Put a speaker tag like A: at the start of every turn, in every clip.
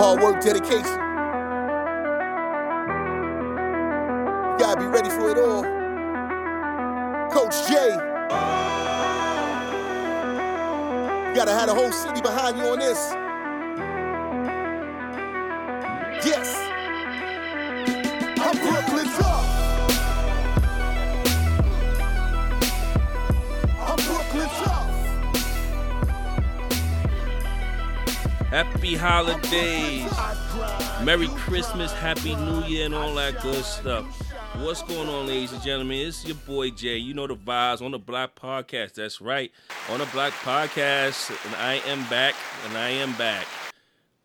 A: Hard work, dedication. You gotta be ready for it all. Coach J. You gotta have the whole city behind you on this. Yes.
B: Happy holidays. Merry Christmas, Happy New Year, and all that good stuff. What's going on, ladies and gentlemen? It's your boy Jay. You know the vibes on the Block Podcast. That's right, on the Block Podcast, and I am back, and I am back.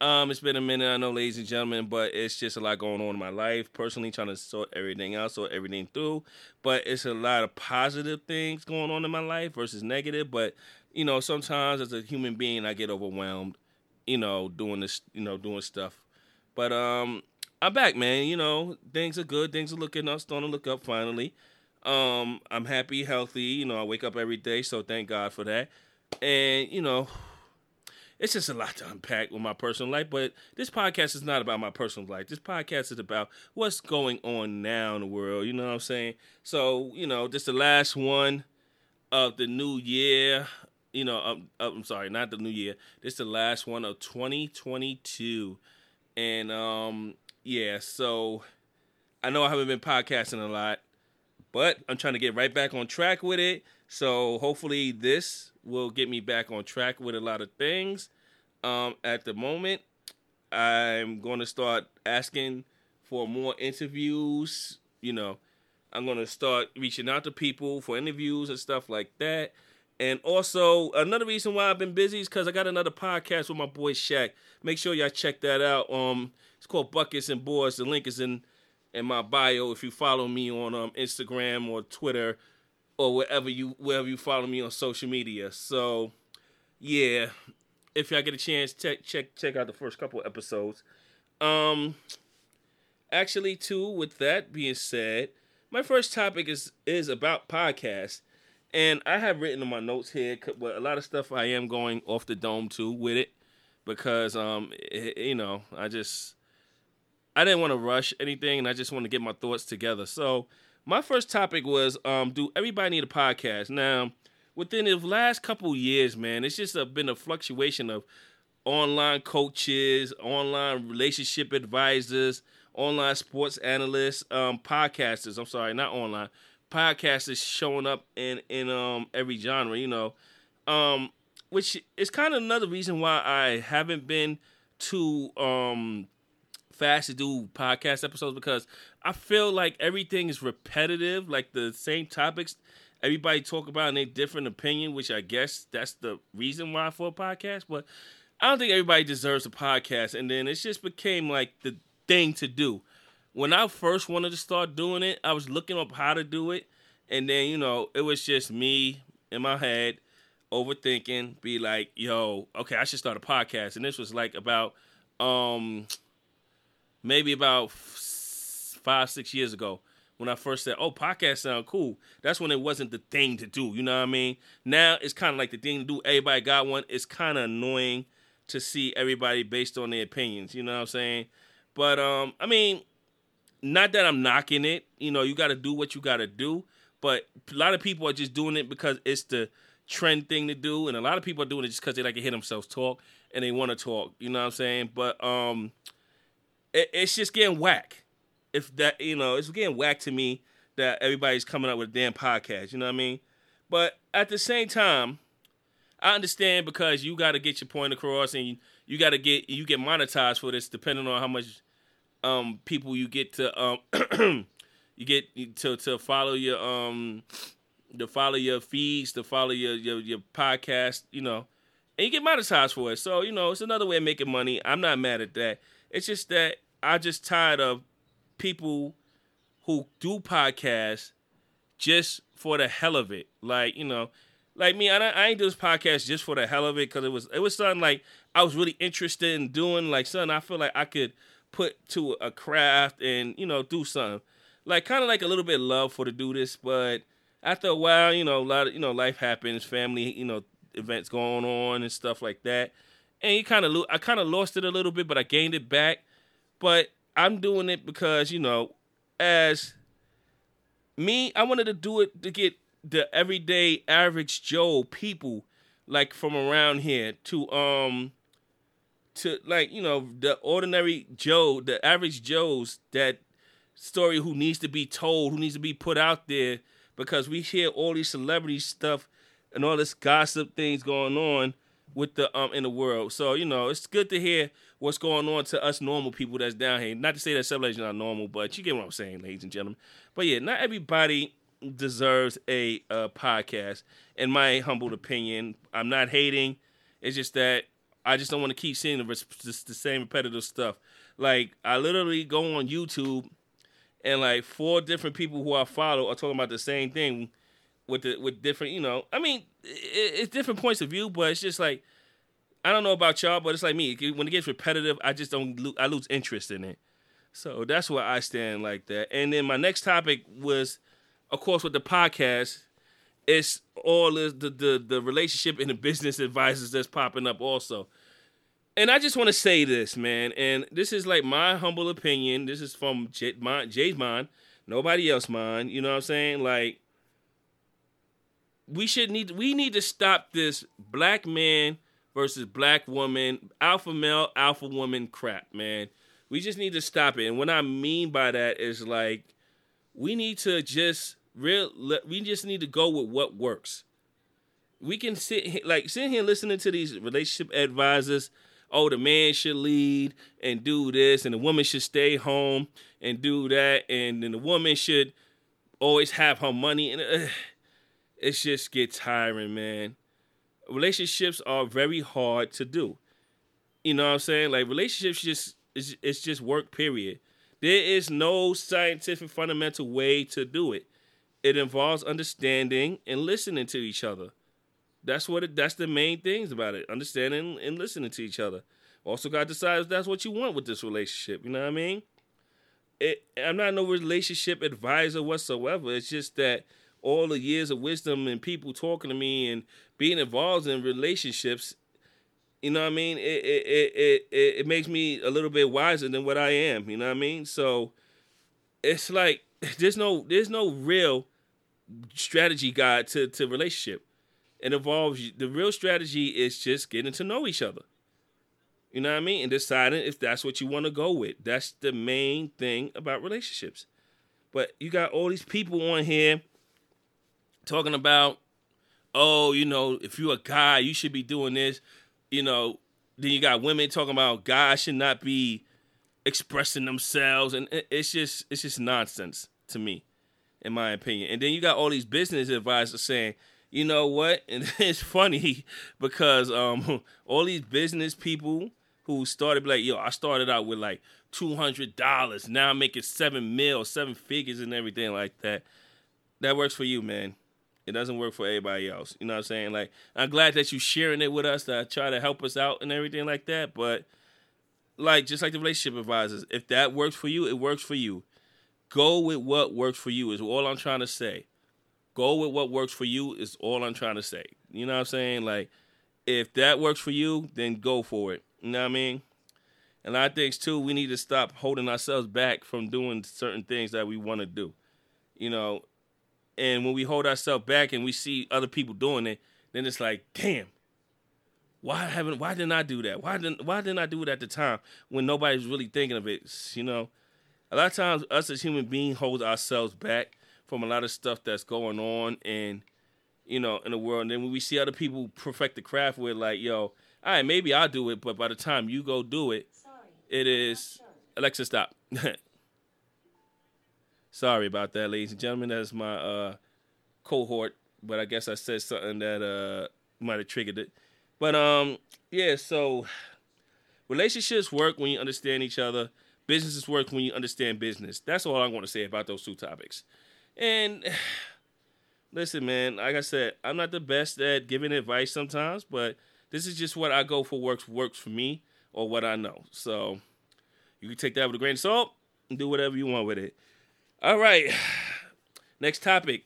B: Um, it's been a minute, I know, ladies and gentlemen, but it's just a lot going on in my life. Personally, trying to sort everything out, sort everything through. But it's a lot of positive things going on in my life versus negative. But you know, sometimes as a human being, I get overwhelmed. You know, doing this, you know, doing stuff. But um, I'm back, man. You know, things are good. Things are looking up, starting to look up finally. Um, I'm happy, healthy. You know, I wake up every day, so thank God for that. And you know, it's just a lot to unpack with my personal life. But this podcast is not about my personal life. This podcast is about what's going on now in the world. You know what I'm saying? So you know, this the last one of the new year. You know, um, uh, I'm sorry, not the new year. This is the last one of 2022, and um, yeah. So I know I haven't been podcasting a lot, but I'm trying to get right back on track with it. So hopefully this will get me back on track with a lot of things. Um, at the moment, I'm going to start asking for more interviews. You know, I'm going to start reaching out to people for interviews and stuff like that. And also, another reason why I've been busy is because I got another podcast with my boy Shaq. Make sure y'all check that out. Um, it's called Buckets and Boards. The link is in in my bio. If you follow me on um, Instagram or Twitter or wherever you wherever you follow me on social media. So, yeah, if y'all get a chance, check check check out the first couple episodes. Um, actually, too, with that being said, my first topic is is about podcasts. And I have written in my notes here, but a lot of stuff I am going off the dome too with it, because um, it, you know, I just I didn't want to rush anything, and I just want to get my thoughts together. So my first topic was, um, do everybody need a podcast? Now, within the last couple years, man, it's just a, been a fluctuation of online coaches, online relationship advisors, online sports analysts, um, podcasters. I'm sorry, not online podcasters showing up in in um every genre, you know, um, which is kind of another reason why I haven't been too um fast to do podcast episodes because I feel like everything is repetitive, like the same topics everybody talk about in a different opinion, which I guess that's the reason why for a podcast. But I don't think everybody deserves a podcast, and then it just became like the thing to do when I first wanted to start doing it, I was looking up how to do it, and then you know it was just me in my head overthinking, be like, "Yo, okay, I should start a podcast." And this was like about, um, maybe about five six years ago when I first said, "Oh, podcast sound cool." That's when it wasn't the thing to do. You know what I mean? Now it's kind of like the thing to do. Everybody got one. It's kind of annoying to see everybody based on their opinions. You know what I'm saying? But um, I mean not that I'm knocking it. You know, you got to do what you got to do. But a lot of people are just doing it because it's the trend thing to do, and a lot of people are doing it just because they like to hear themselves talk and they want to talk. You know what I'm saying? But um, it, it's just getting whack. If that, you know, it's getting whack to me that everybody's coming up with a damn podcast. You know what I mean? But at the same time, I understand because you got to get your point across, and you, you got to get you get monetized for this, depending on how much um people you get to um you get to to follow your um to follow your feeds, to follow your your, your podcast, you know, and you get monetized for it. So you know, it's another way of making money. I'm not mad at that. It's just that I just tired of people who do podcasts just for the hell of it. Like you know, like me, I, I ain't do this podcast just for the hell of it because it was it was something like I was really interested in doing. Like something I feel like I could put to a craft and you know do something like kind of like a little bit of love for to do this but after a while you know a lot of you know life happens family you know events going on and stuff like that and you kind of lo- I kind of lost it a little bit, but I gained it back. But I'm doing it because you know, as me, I wanted to do it to get the everyday average Joe people like from around here to um to like you know the ordinary Joe, the average Joes that story who needs to be told, who needs to be put out there because we hear all these celebrity stuff and all this gossip things going on with the um in the world. So you know it's good to hear what's going on to us normal people that's down here. Not to say that celebrities are not normal, but you get what I'm saying, ladies and gentlemen. But yeah, not everybody deserves a uh, podcast. In my humble opinion, I'm not hating. It's just that I just don't want to keep seeing the, the same repetitive stuff. Like I literally go on YouTube and like four different people who I follow are talking about the same thing with the with different, you know. I mean, it, it's different points of view, but it's just like I don't know about y'all, but it's like me. When it gets repetitive, I just don't. I lose interest in it. So that's where I stand like that. And then my next topic was, of course, with the podcast, it's all the the the relationship and the business advisors that's popping up also. And I just want to say this, man, and this is like my humble opinion. This is from J- my, Jay's mind, nobody else mind. You know what I'm saying? Like, we should need we need to stop this black man versus black woman, alpha male, alpha woman crap, man. We just need to stop it. And what I mean by that is like we need to just real we just need to go with what works. We can sit like sitting here listening to these relationship advisors. Oh, the man should lead and do this, and the woman should stay home and do that, and then the woman should always have her money. And uh, it just get tiring, man. Relationships are very hard to do. You know what I'm saying? Like relationships just it's, it's just work. Period. There is no scientific fundamental way to do it. It involves understanding and listening to each other. That's what it, that's the main things about it. Understanding and listening to each other. Also got to decide if that's what you want with this relationship. You know what I mean? It, I'm not no relationship advisor whatsoever. It's just that all the years of wisdom and people talking to me and being involved in relationships, you know what I mean? It it it it, it makes me a little bit wiser than what I am. You know what I mean? So it's like there's no there's no real strategy guide to to relationship. It involves the real strategy is just getting to know each other. You know what I mean? And deciding if that's what you want to go with. That's the main thing about relationships. But you got all these people on here talking about, oh, you know, if you're a guy, you should be doing this. You know, then you got women talking about guys should not be expressing themselves, and it's just it's just nonsense to me, in my opinion. And then you got all these business advisors saying, you know what? And it's funny because um all these business people who started like, yo, I started out with like two hundred dollars. Now I'm making seven mil, seven figures, and everything like that. That works for you, man. It doesn't work for everybody else. You know what I'm saying? Like, I'm glad that you sharing it with us to try to help us out and everything like that. But like, just like the relationship advisors, if that works for you, it works for you. Go with what works for you is all I'm trying to say. Go with what works for you is all I'm trying to say. You know what I'm saying? Like, if that works for you, then go for it. You know what I mean? And I think too, we need to stop holding ourselves back from doing certain things that we want to do. You know, and when we hold ourselves back and we see other people doing it, then it's like, damn, why haven't why didn't I do that? Why didn't why didn't I do it at the time when nobody's really thinking of it? You know, a lot of times us as human beings hold ourselves back from a lot of stuff that's going on and you know in the world. And then when we see other people perfect the craft, we're like, yo, all right, maybe I'll do it, but by the time you go do it, Sorry, it is Alexa, stop. Sorry about that, ladies and gentlemen. That's my uh, cohort, but I guess I said something that uh, might have triggered it. But um, yeah. So relationships work when you understand each other. Businesses work when you understand business. That's all I want to say about those two topics. And listen, man. Like I said, I'm not the best at giving advice sometimes, but this is just what I go for. Works works for me, or what I know. So you can take that with a grain of salt and do whatever you want with it. All right. Next topic.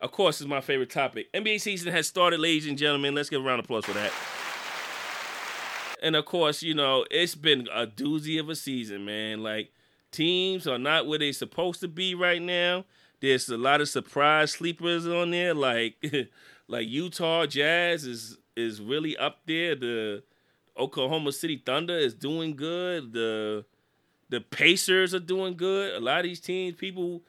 B: Of course, is my favorite topic. NBA season has started, ladies and gentlemen. Let's give a round of applause for that. And of course, you know, it's been a doozy of a season, man. Like teams are not where they're supposed to be right now. There's a lot of surprise sleepers on there, like like Utah Jazz is is really up there. The Oklahoma City Thunder is doing good. The the Pacers are doing good. A lot of these teams, people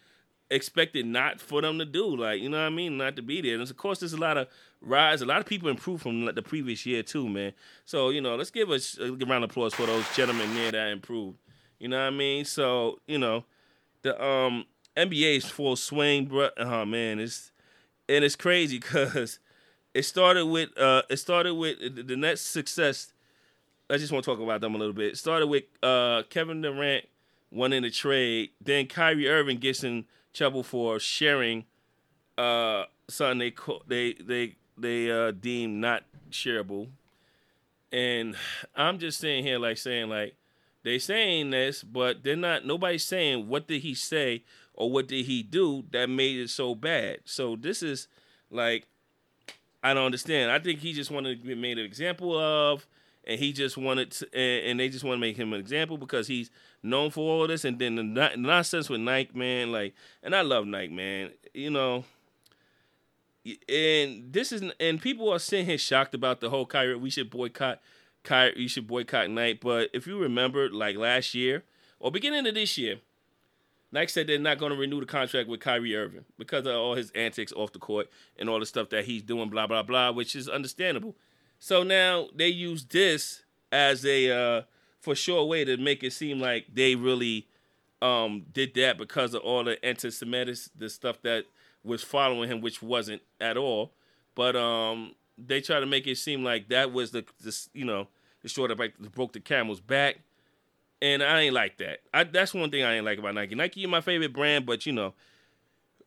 B: expected not for them to do, like you know what I mean, not to be there. And of course, there's a lot of rise. A lot of people improved from the previous year too, man. So you know, let's give a, a round of applause for those gentlemen there that improved. You know what I mean? So you know, the um NBA is full swing, bro. Oh man, it's and it's crazy because it started with uh it started with the Nets' success. I just want to talk about them a little bit. It started with uh Kevin Durant winning the trade. Then Kyrie Irving gets in trouble for sharing uh something they they they they uh deem not shareable. And I'm just sitting here like saying like they saying this, but they're not nobody's saying what did he say or what did he do that made it so bad. So this is like I don't understand. I think he just wanted to be made an example of, and he just wanted to, and, and they just want to make him an example because he's known for all this. And then the, nonsense with Nike, man, like, and I love Nike, man. You know, and this is, and people are sitting here shocked about the whole Kyrie. We should boycott Kyrie. You should boycott Nike. But if you remember, like last year or beginning of this year, Nike said they're not going to renew the contract with Kyrie Irving because of all his antics off the court and all the stuff that he's doing, blah blah blah, which is understandable. So now they use this as a uh, for sure way to make it seem like they really um, did that because of all the anti-Semitic, the stuff that was following him, which wasn't at all. But um, they try to make it seem like that was the, the you know the short that broke the camel's back and I ain't like that. I, that's one thing I ain't like about Nike. Nike is my favorite brand, but you know,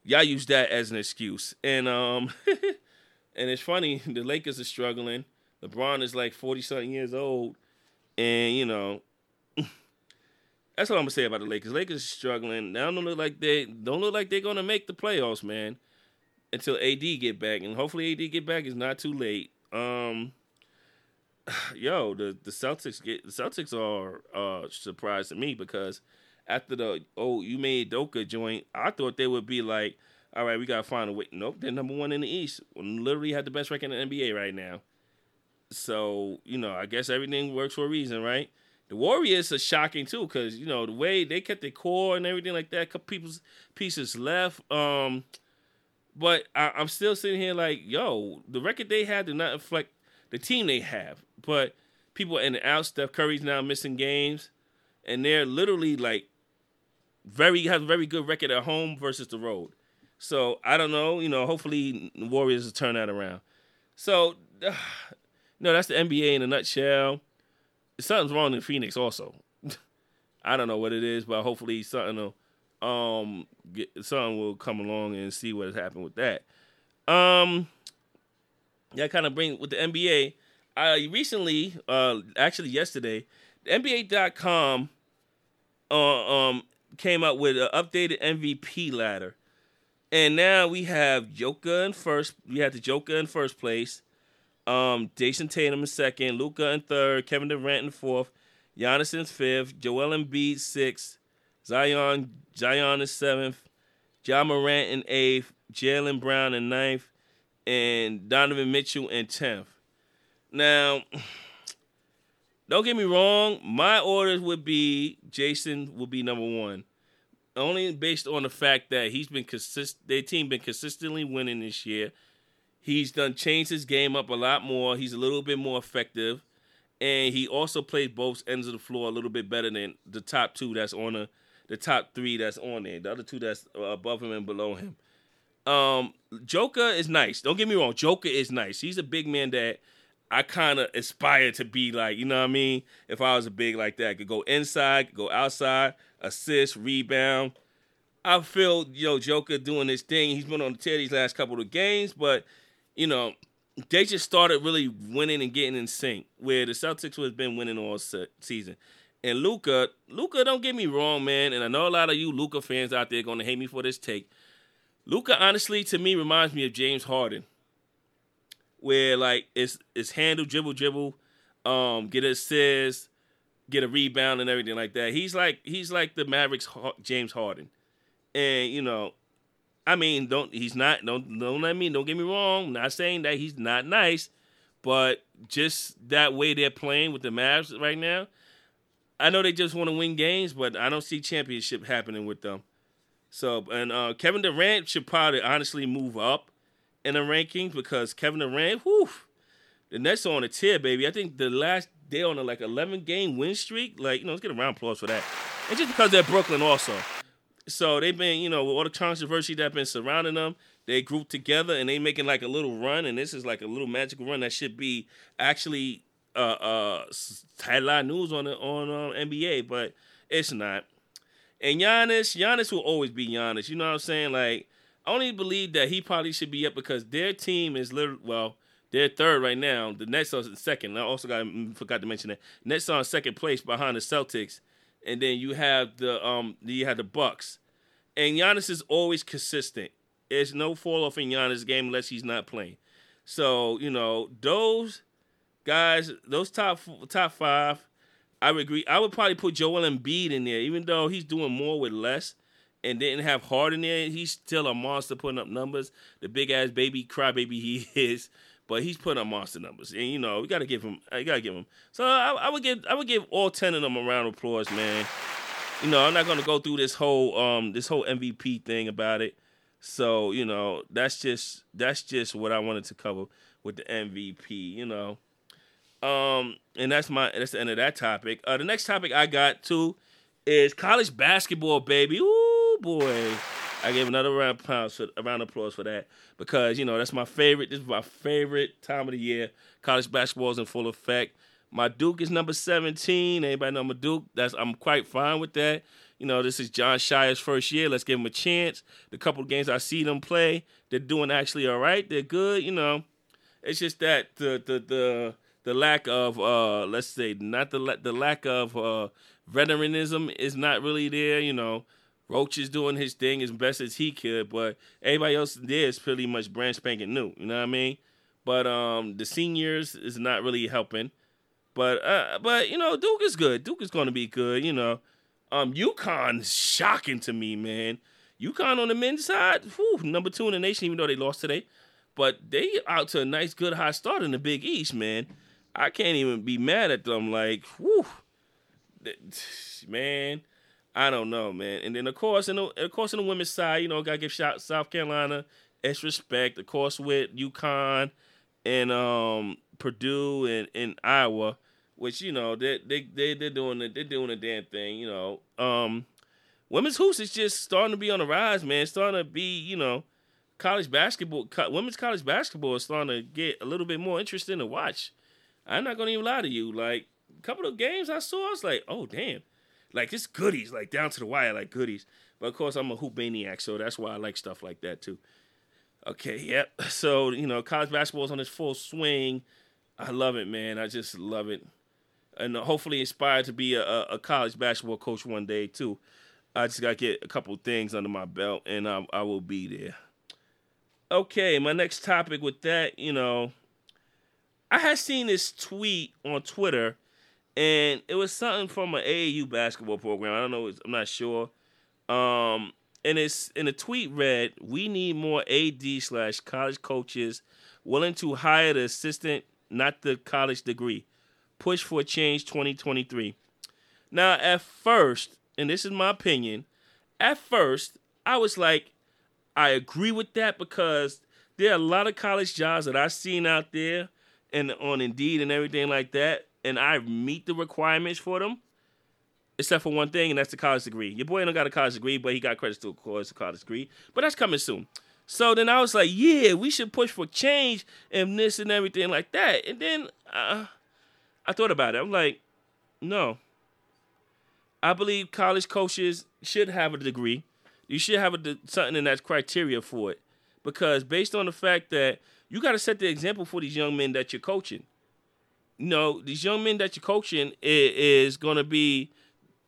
B: y'all use that as an excuse. And um, and it's funny. The Lakers are struggling. LeBron is like forty something years old, and you know, that's what I'm gonna say about the Lakers. Lakers struggling. They don't look like they don't look like they're gonna make the playoffs, man, until AD get back, and hopefully AD get back is not too late. Um yo, the the Celtics get the Celtics are uh surprised to me because after the oh you made Doka joint, I thought they would be like, all right, we gotta find a way. Nope, they're number one in the East. Literally had the best record in the NBA right now. So you know, I guess everything works for a reason, right? The Warriors are shocking too, because you know the way they kept their core and everything like that. A couple people's pieces left. Um, but I, I'm still sitting here like, yo, the record they had did not reflect the team they have. But people in and out. Steph Curry's now missing games, and they're literally like very have a very good record at home versus the road. So I don't know. You know, hopefully the Warriors will turn that around. So, no, that's the NBA in a nutshell. Something's wrong in Phoenix also. I don't know what it is, but hopefully something will um get something will come along and see what has happened with that. Um yeah, kind of bring with the NBA. I recently, uh, actually yesterday, NBA.com uh, um, came out with an updated MVP ladder, and now we have Joker in first. We have the Joker in first place. Um, Jayson Tatum in second, Luka in third, Kevin Durant in fourth, Giannis in fifth, Joel Embiid sixth, Zion Zion in seventh, Ja Morant in eighth, Jaylen Brown in ninth, and Donovan Mitchell in 10th. Now, don't get me wrong, my orders would be Jayson would be number one. Only based on the fact that he's been consistent their team been consistently winning this year. He's done changed his game up a lot more. He's a little bit more effective. And he also plays both ends of the floor a little bit better than the top two that's on the the top three that's on there. The other two that's above him and below him. Um, Joker is nice. Don't get me wrong. Joker is nice. He's a big man that I kind of aspire to be like. You know what I mean? If I was a big like that, I could go inside, could go outside, assist, rebound. I feel yo Joker doing this thing. He's been on the tear these last couple of games, but you know they just started really winning and getting in sync. Where the Celtics has been winning all season. And Luka, Luka, don't get me wrong, man. And I know a lot of you Luka fans out there gonna hate me for this take. Luka, honestly, to me, reminds me of James Harden, where like it's it's handle, dribble, dribble. um, get assist, get a rebound, and everything like that. He's like he's like the Mavericks James Harden, and you know, I mean, don't he's not don't don't let me don't get me wrong. I'm not saying that he's not nice, but just that way they're playing with the Mavs right now. I know they just want to win games, but I don't see championship happening with them. So and uh, Kevin Durant should probably honestly move up in the rankings because Kevin Durant, whew, the Nets are on a tear, baby. I think the last day on a like 11 game win streak, like you know, let's get a round of applause for that. And just because they're Brooklyn also, so they've been you know with all the controversy that's been surrounding them, they grouped together and they making like a little run, and this is like a little magical run that should be actually uh uh headline news on the on uh, NBA, but it's not. And Giannis, Giannis will always be Giannis. You know what I'm saying? Like I only believe that he probably should be up because their team is literally well, they're third right now. The Nets are second. I also got forgot to mention that Nets are in second place behind the Celtics, and then you have the um you have the Bucks, and Giannis is always consistent. There's no fall off in Giannis' game unless he's not playing. So you know those guys, those top top five, I would agree. I would probably put Joel Embiid in there, even though he's doing more with less and didn't have Harden in there, he's still a monster putting up numbers. The big ass baby crybaby he is, but he's putting up monster numbers. And you know, we gotta give him. I gotta give him. So I, I, would give. I would give all ten of them a round of applause, man. You know, I'm not gonna go through this whole um this whole MVP thing about it. So you know, that's just that's just what I wanted to cover with the MVP. You know. Um, and that's my that's the end of that topic. Uh, the next topic I got too is college basketball, baby. Ooh, boy. I gave another round of applause for, a round of applause for that because you know that's my favorite. This is my favorite time of the year. College basketball is in full effect. My Duke is number seventeen. Anybody know my Duke? That's I'm quite fine with that. You know, this is Jon Scheyer's first year. Let's give him a chance. The couple games I see them play, they're doing actually all right. They're good. You know, it's just that the the the the lack of uh let's say not the the lack of uh veteranism is not really there. You know Roach is doing his thing as best as he could, but everybody else there is pretty much brand spanking new. You know what I mean? But um, the seniors is not really helping. But uh, but you know, Duke is good. Duke is going to be good. You know, um, shocking to me, man. UConn on the men's side, whew, number two in the nation, even though they lost today. But they out to a nice, good high start in the Big East, man. I can't even be mad at them. Like, whew, man. I don't know, man. And then of course, in the, of course, in the women's side, you know, gotta give shout South Carolina extra respect. Of course, with UConn and um, Purdue and, and Iowa, which you know they they they they're doing the, they're doing a damn thing. You know, um, women's hoops is just starting to be on the rise, man. starting to be, you know, college basketball. Women's college basketball is starting to get a little bit more interesting to watch. I'm not gonna even lie to you. Like a couple of games I saw, I was like, oh damn like this goodies, like down to the wire, like goodies. But of course, I'm a hoop maniac, so that's why I like stuff like that too. Okay, yep. So you know, college basketball is on its full swing. I love it, man. I just love it, and uh, hopefully inspired to be a, a college basketball coach one day too. I just gotta get a couple things under my belt, and I, I will be there. Okay, my next topic with that, you know, I had seen this tweet on Twitter and it was something from an AAU basketball program. I don't know. I'm not sure. Um, and it's in the tweet read, "We need more AD slash college coaches willing to hire the assistant, not the college degree. Push for change 2023." Now, at first, and this is my opinion, at first I was like, I agree with that because there are a lot of college jobs that I've seen out there and on Indeed and everything like that and I meet the requirements for them, except for one thing, and that's the college degree. Your boy don't got a college degree, but he got credits to, of course, a college degree. But that's coming soon. So then I was like, yeah, we should push for change and this and everything like that. And then uh, I thought about it. I'm like, no. I believe college coaches should have a degree. You should have a, something in that criteria for it. Because based on the fact that you got to set the example for these young men that you're coaching you know, these young men that you're coaching is, is going to be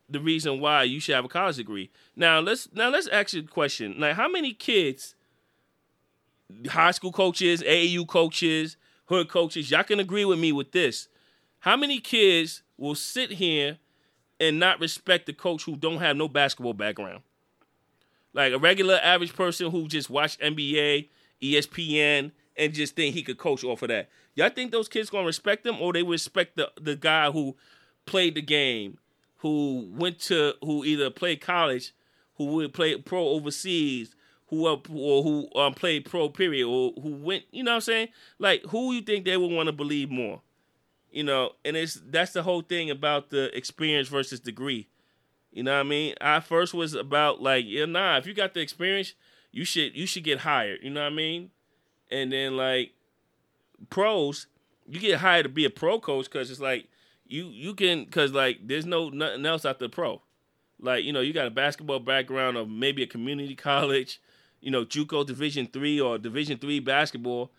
B: the reason why you should have a college degree. Now let's now let's ask you a question. Like, how many kids, high school coaches, AAU coaches, hood coaches, y'all can agree with me with this? How many kids will sit here and not respect the coach who don't have no basketball background? Like a regular average person who just watched NBA, ESPN, and just think he could coach off of that. Y'all think those kids gonna respect him, or they respect the the guy who played the game, who went to who either played college, who would play pro overseas, who uh, or who um, played pro period, or who went, you know what I'm saying? Like who you think they would want to believe more? You know, and it's that's the whole thing about the experience versus degree. You know what I mean? I first was about like, yeah, nah, if you got the experience, you should you should get hired. You know what I mean? And then like pros, you get hired to be a pro coach because it's like you you can because like there's no nothing else after pro. Like you know you got a basketball background of maybe a community college, you know JUCO Division three or Division three basketball,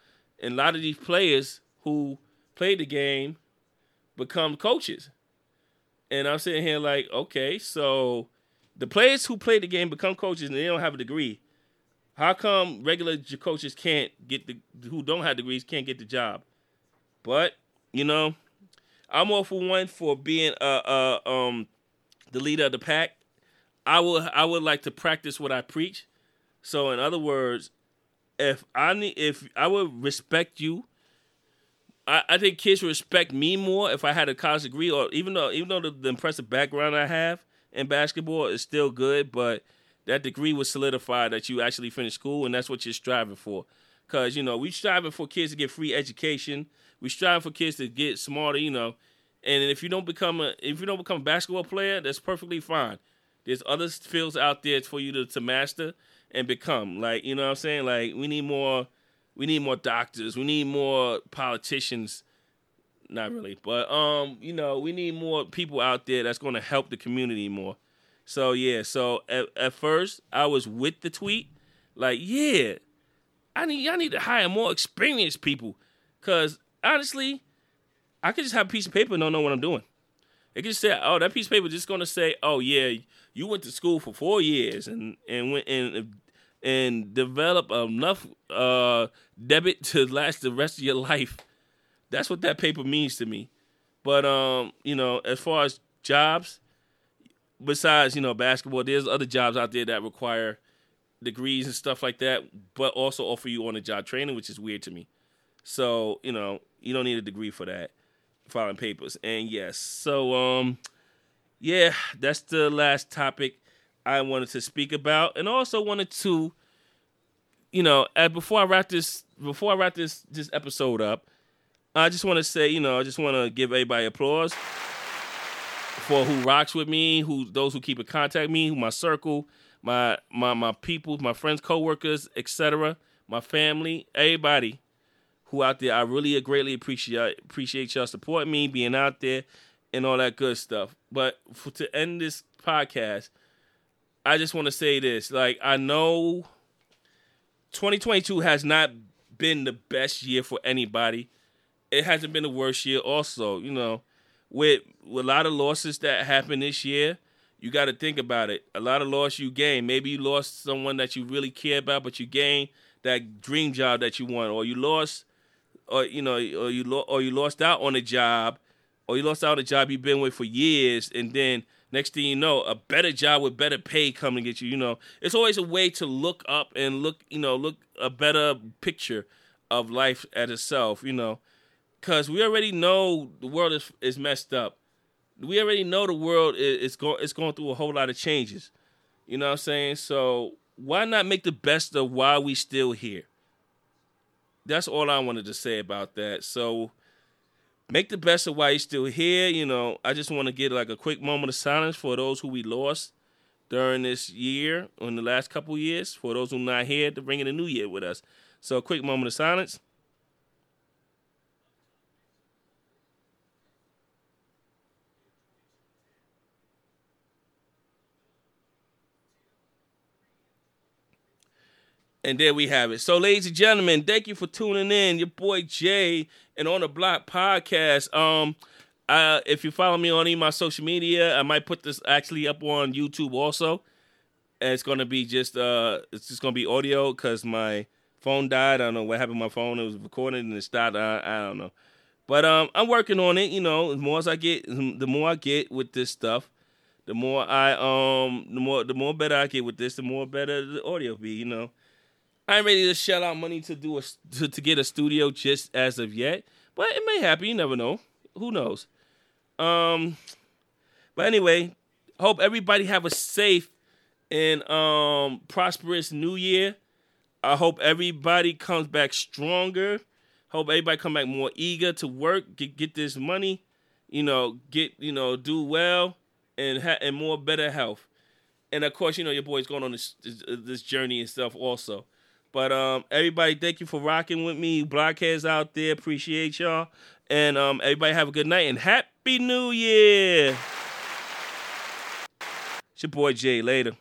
B: and a lot of these players who played the game become coaches. And I'm sitting here like, okay, so the players who play the game become coaches and they don't have a degree. How come regular coaches can't get the who don't have degrees can't get the job? But you know, I'm all for one for being a, a um the leader of the pack. I will I would like to practice what I preach. So in other words, if I need if I would respect you, I, I think kids would respect me more if I had a college degree or even though even though the, the impressive background I have in basketball is still good, but that degree was solidified that you actually finished school and that's what you're striving for. Cause you know we striving for kids to get free education. We strive for kids to get smarter. You know, and if you don't become a if you don't become a basketball player, that's perfectly fine. There's other fields out there for you to, to master and become. Like you know what I'm saying. Like we need more. We need more doctors. We need more politicians. Not really, but um, you know, we need more people out there that's going to help the community more. So yeah, so at, at first I was with the tweet, like, yeah, I need y'all need to hire more experienced people. Cause honestly, I could just have a piece of paper and don't know what I'm doing. It could just say, oh, that piece of paper is just gonna say, oh yeah, you went to school for four years and and went and and develop enough uh, debit to last the rest of your life. That's what that paper means to me. But um, you know, as far as jobs, besides you know basketball, there's other jobs out there that require degrees and stuff like that, but also offer you on the job training, which is weird to me. So you know, you don't need a degree for that, filing papers. And yes, so um, yeah, that's the last topic I wanted to speak about, and also wanted to, you know, before I wrap this, before I wrap this this episode up, I just want to say, you know, I just want to give everybody applause for who rocks with me, who those who keep in contact with me, who my circle, my my my people, my friends, coworkers, etc., my family, everybody who out there. I really greatly appreciate appreciate y'all supporting me, being out there, and all that good stuff. But for, to end this podcast, I just want to say this: like I know 2022 has not been the best year for anybody. It hasn't been the worst year. Also, you know with, with a lot of losses that happened this year, you got to think about it. A lot of loss you gain. Maybe you lost someone that you really care about, but you gained that dream job that you want, or you lost, or you know, or you lo- or you lost out on a job, or you lost out on a job you've been with for years, and then next thing you know, a better job with better pay coming to get you. You know, it's always a way to look up and look, you know, look a better picture of life at itself. You know, because we already know the world is is messed up. We already know the world is, is going it's going through a whole lot of changes. You know what I'm saying? So why not make the best of why we still here? That's all I wanted to say about that. So make the best of why you're still here. You know, I just want to get like a quick moment of silence for those who we lost during this year, in the last couple years, for those who are not here to bring in a new year with us. So a quick moment of silence. And there we have it. So, ladies and gentlemen, thank you for tuning in. Your boy Jay and on the Block podcast. Um, if you follow me on any of my social media, I might put this actually up on YouTube also. And it's gonna be just uh, it's just gonna be audio because my phone died. I don't know what happened to my phone. It was recording and it stopped. I, I don't know. But um, I'm working on it. You know, the more as I get, the more I get with this stuff, the more I um, the more the more better I get with this, the more better the audio be. You know, I ain't ready to shell out money to do a to, to get a studio just as of yet, but it may happen. You never know. Who knows? Um, but anyway, hope everybody have a safe and um prosperous new year. I hope everybody comes back stronger. Hope everybody come back more eager to work, get get this money, you know, get you know, do well, and ha- and more better health. And of course, you know, your boy's going on this this journey and stuff also. But um, everybody, thank you for rocking with me. Blockheads out there, appreciate y'all. And um, everybody have a good night and happy New Year. It's your boy Jay. Later.